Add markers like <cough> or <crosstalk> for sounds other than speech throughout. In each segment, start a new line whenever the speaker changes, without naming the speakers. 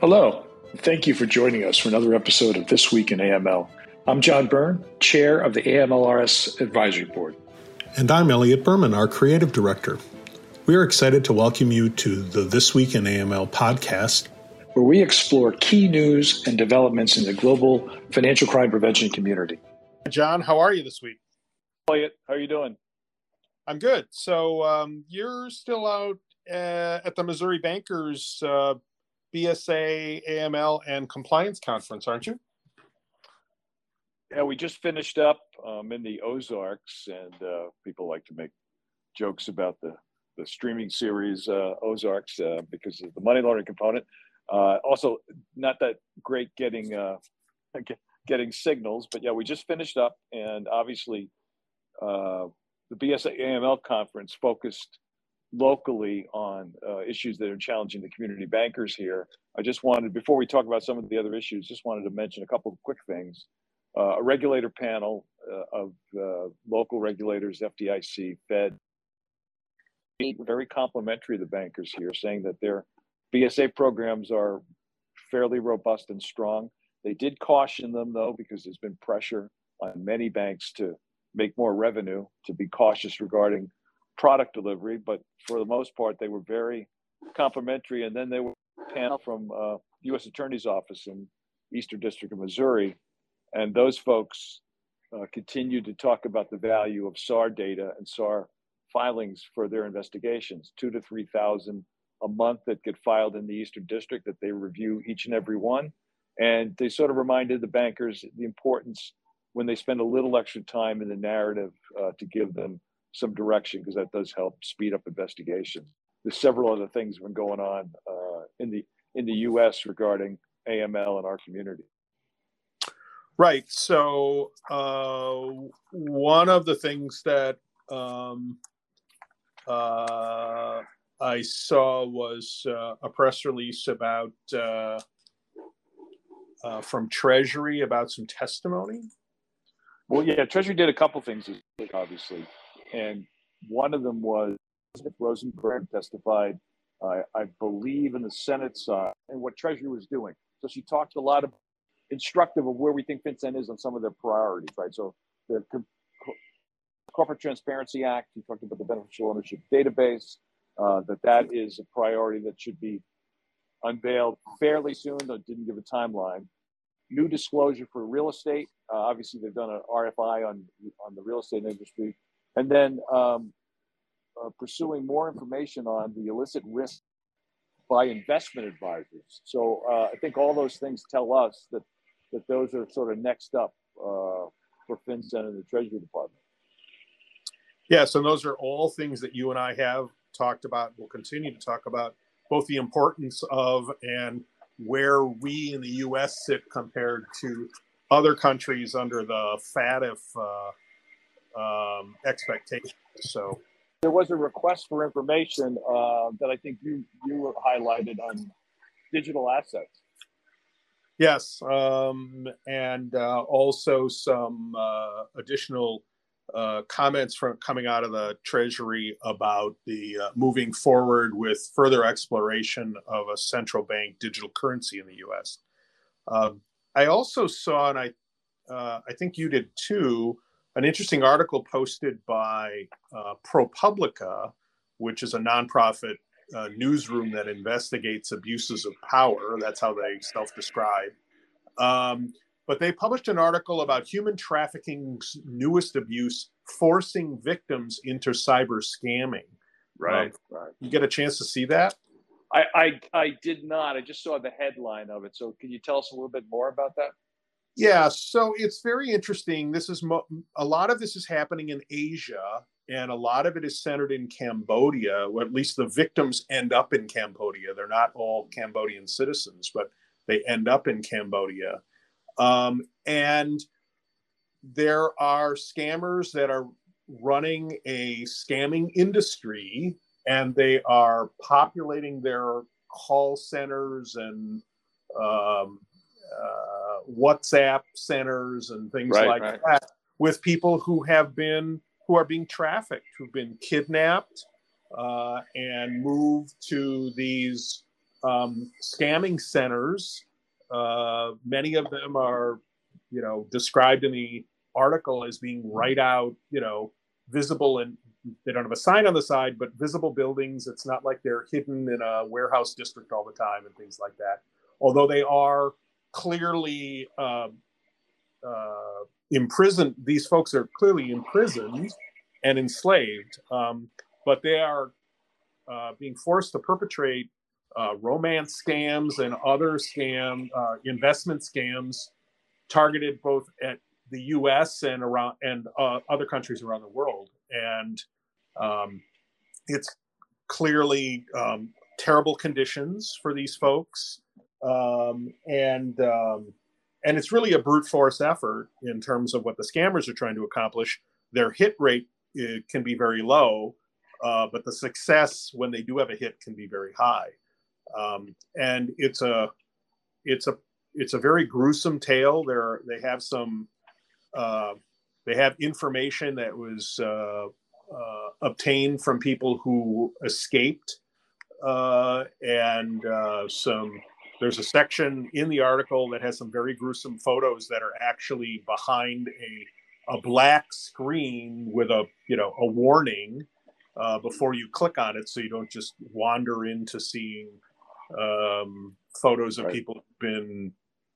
Hello. Thank you for joining us for another episode of This Week in AML. I'm John Byrne, Chair of the AMLRS Advisory Board.
And I'm Elliot Berman, our Creative Director. We are excited to welcome you to the This Week in AML podcast,
where we explore key news and developments in the global financial crime prevention community.
John, how are you this week?
Elliot, how are you doing?
I'm good. So um, you're still out uh, at the Missouri Bankers uh, BSA, AML, and compliance conference, aren't you?
Yeah, we just finished up um, in the Ozarks, and uh, people like to make jokes about the, the streaming series uh, Ozarks uh, because of the money laundering component. Uh, also, not that great getting uh, getting signals, but yeah, we just finished up, and obviously, uh, the BSA AML conference focused locally on uh, issues that are challenging the community bankers here. I just wanted, before we talk about some of the other issues, just wanted to mention a couple of quick things. Uh, a regulator panel uh, of local regulators, FDIC, Fed, very complimentary of the bankers here, saying that their BSA programs are fairly robust and strong. They did caution them, though, because there's been pressure on many banks to make more revenue, to be cautious regarding product delivery, but for the most part, they were very complimentary. And then they were panel from uh, U.S. Attorney's Office in Eastern District of Missouri, and those folks uh, continued to talk about the value of SAR data and SAR filings for their investigations, two to three thousand a month that get filed in the Eastern District that they review each and every one. And they sort of reminded the bankers the importance when they spend a little extra time in the narrative uh, to give them some direction because that does help speed up investigations. There's several other things have been going on uh, in the in the U.S. regarding AML in our community.
Right. So uh, one of the things that um, uh, I saw was uh, a press release about uh, uh, from Treasury about some testimony.
Well, yeah, Treasury did a couple things, obviously and one of them was Rosenberg testified, uh, I believe, in the Senate side and what Treasury was doing. So she talked a lot of instructive of where we think FinCEN is on some of their priorities, right? So the Corporate Transparency Act, he talked about the beneficial ownership database, uh, that that is a priority that should be unveiled fairly soon, though didn't give a timeline. New disclosure for real estate. Uh, obviously, they've done an RFI on on the real estate industry and then um, uh, pursuing more information on the illicit risk by investment advisors. So uh, I think all those things tell us that that those are sort of next up uh, for FinCEN and the Treasury Department.
Yes, and those are all things that you and I have talked about. We'll continue to talk about both the importance of and where we in the U.S. sit compared to other countries under the FATF uh, um, expectations. So
there was a request for information uh, that I think you you highlighted on digital assets.
Yes, um, and uh, also some uh, additional uh, comments from coming out of the Treasury about the uh, moving forward with further exploration of a central bank digital currency in the U.S. Um, I also saw, and I uh, I think you did too, an interesting article posted by uh, ProPublica, which is a nonprofit uh, newsroom that investigates abuses of power. That's how they self describe. Um, but they published an article about human trafficking's newest abuse, forcing victims into cyber scamming. Right. right. You get a chance to see that?
I, I, I did not. I just saw the headline of it. So can you tell us a little bit more about that?
Yeah, so it's very interesting. This is mo- a lot of this is happening in Asia, and a lot of it is centered in Cambodia. Or at least the victims end up in Cambodia. They're not all Cambodian citizens, but they end up in Cambodia. Um, and there are scammers that are running a scamming industry, and they are populating their call centers and um, uh, WhatsApp centers and things right, like right. that with people who have been who are being trafficked, who've been kidnapped uh, and moved to these um, scamming centers. Uh, many of them are, you know, described in the article as being right out, you know, visible and they don't have a sign on the side, but visible buildings. It's not like they're hidden in a warehouse district all the time and things like that. Although they are clearly uh, uh, imprisoned, these folks are clearly imprisoned and enslaved, um, but they are uh, being forced to perpetrate uh, romance scams and other scam uh, investment scams targeted both at the U.S. and around and uh, other countries around the world, and um, it's clearly um, terrible conditions for these folks, um, and um, and it's really a brute force effort in terms of what the scammers are trying to accomplish. Their hit rate can be very low, uh, but the success when they do have a hit can be very high. Um, and it's a it's a it's a very gruesome tale. There they have some uh, they have information that was uh, uh, obtained from people who escaped, uh, and uh, some. There's a section in the article that has some very gruesome photos that are actually behind a a black screen with a you know a warning uh, before you click on it, so you don't just wander into seeing um, photos of right. people who've been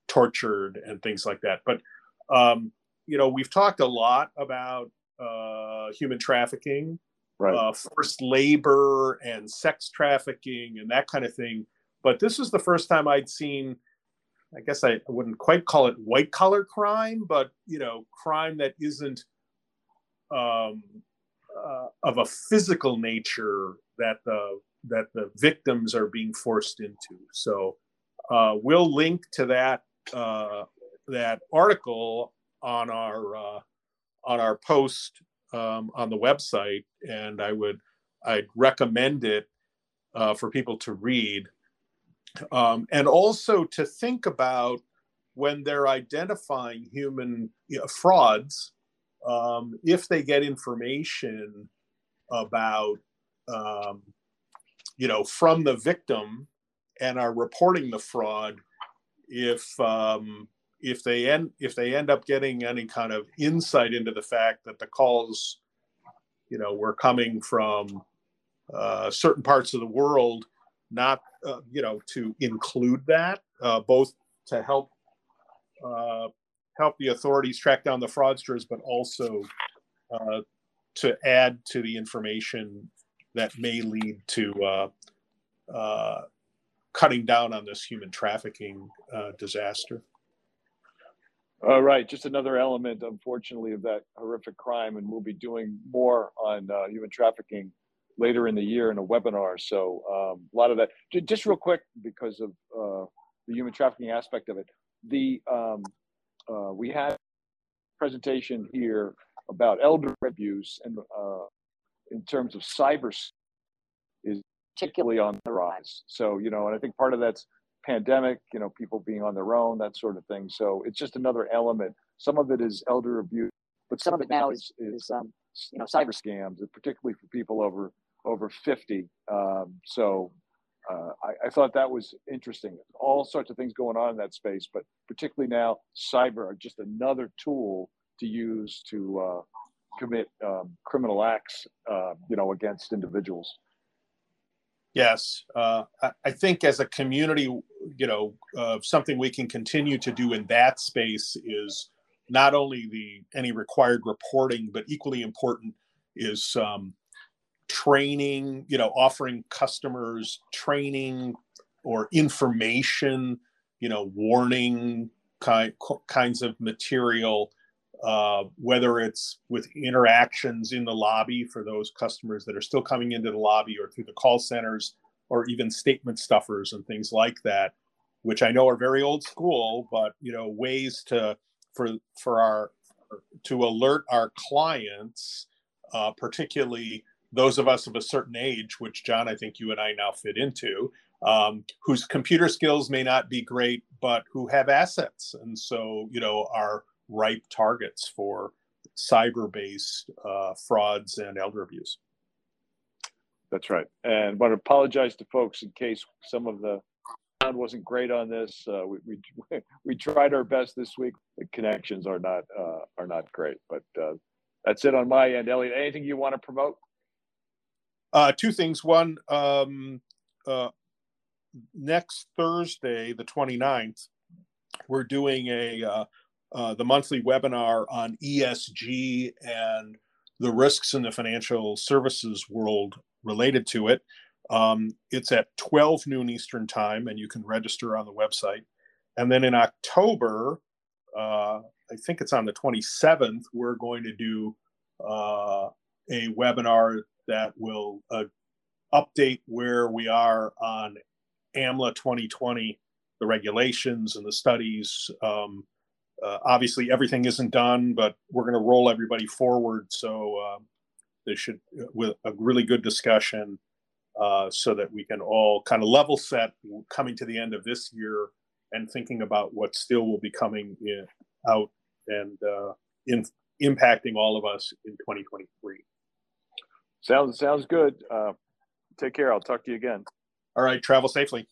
tortured and things like that. But um, you know, we've talked a lot about uh, human trafficking, right. uh, forced labor, and sex trafficking, and that kind of thing. But this was the first time I'd seen. I guess I wouldn't quite call it white collar crime, but you know, crime that isn't um, uh, of a physical nature that the that the victims are being forced into. So uh, we'll link to that uh, that article on our uh, on our post um, on the website, and I would I'd recommend it uh, for people to read, um, and also to think about when they're identifying human you know, frauds, um, if they get information about um, you know from the victim and are reporting the fraud if um, if they end if they end up getting any kind of insight into the fact that the calls you know were coming from uh, certain parts of the world not uh, you know to include that uh, both to help uh, help the authorities track down the fraudsters but also uh, to add to the information that may lead to uh, cutting down on this human trafficking disaster.
All right, just another element, unfortunately, of that horrific crime, and we'll be doing more on uh, human trafficking later in the year in a webinar. So um, a lot of that, just real quick, because of uh, the human trafficking aspect of it. The um, uh, we had a presentation here about elder abuse, and uh, in terms of cyber is particularly on the rise. So you know, and I think part of that's pandemic, you know, people being on their own, that sort of thing. So it's just another element. Some of it is elder abuse, but some of it now is, is um, you know, cyber scams, particularly for people over over 50. Um, so uh, I, I, thought that was interesting. All sorts of things going on in that space, but particularly now, cyber are just another tool to use to uh, commit um, criminal acts, uh, you know, against individuals.
Yes, uh, I, think as a community, you know, uh, something we can continue to do in that space is not only the any required reporting, but equally important is um, training. You know, offering customers training or information. You know, warning kind kinds of material uh, whether it's with interactions in the lobby for those customers that are still coming into the lobby or through the call centers or even statement stuffers and things like that which i know are very old school but you know ways to for for our to alert our clients uh, particularly those of us of a certain age which john i think you and i now fit into um, whose computer skills may not be great but who have assets and so you know are ripe targets for cyber-based uh, frauds and elder abuse.
That's right. And I want to apologize to folks in case some of the sound wasn't great on this. Uh, we, we <laughs> we tried our best this week. The connections are not uh, are not great, but uh, that's it on my end. Elliot, anything you want to promote?
Uh, two things. One, um, uh, next Thursday, the 29th, we're doing a uh, uh, the monthly webinar on ESG and the risks in the financial services world related to it. Um, it's at 12 noon Eastern time, and you can register on the website. And then in October, uh, I think it's on the 27th, we're going to do uh, a webinar that will uh, update where we are on AMLA 2020, the regulations and the studies. Um, uh, obviously, everything isn't done, but we're going to roll everybody forward. So uh, this should, with a really good discussion, uh, so that we can all kind of level set coming to the end of this year and thinking about what still will be coming in, out and uh, in, impacting all of us in 2023.
Sounds sounds good. Uh, take care. I'll talk to you again.
All right. Travel safely.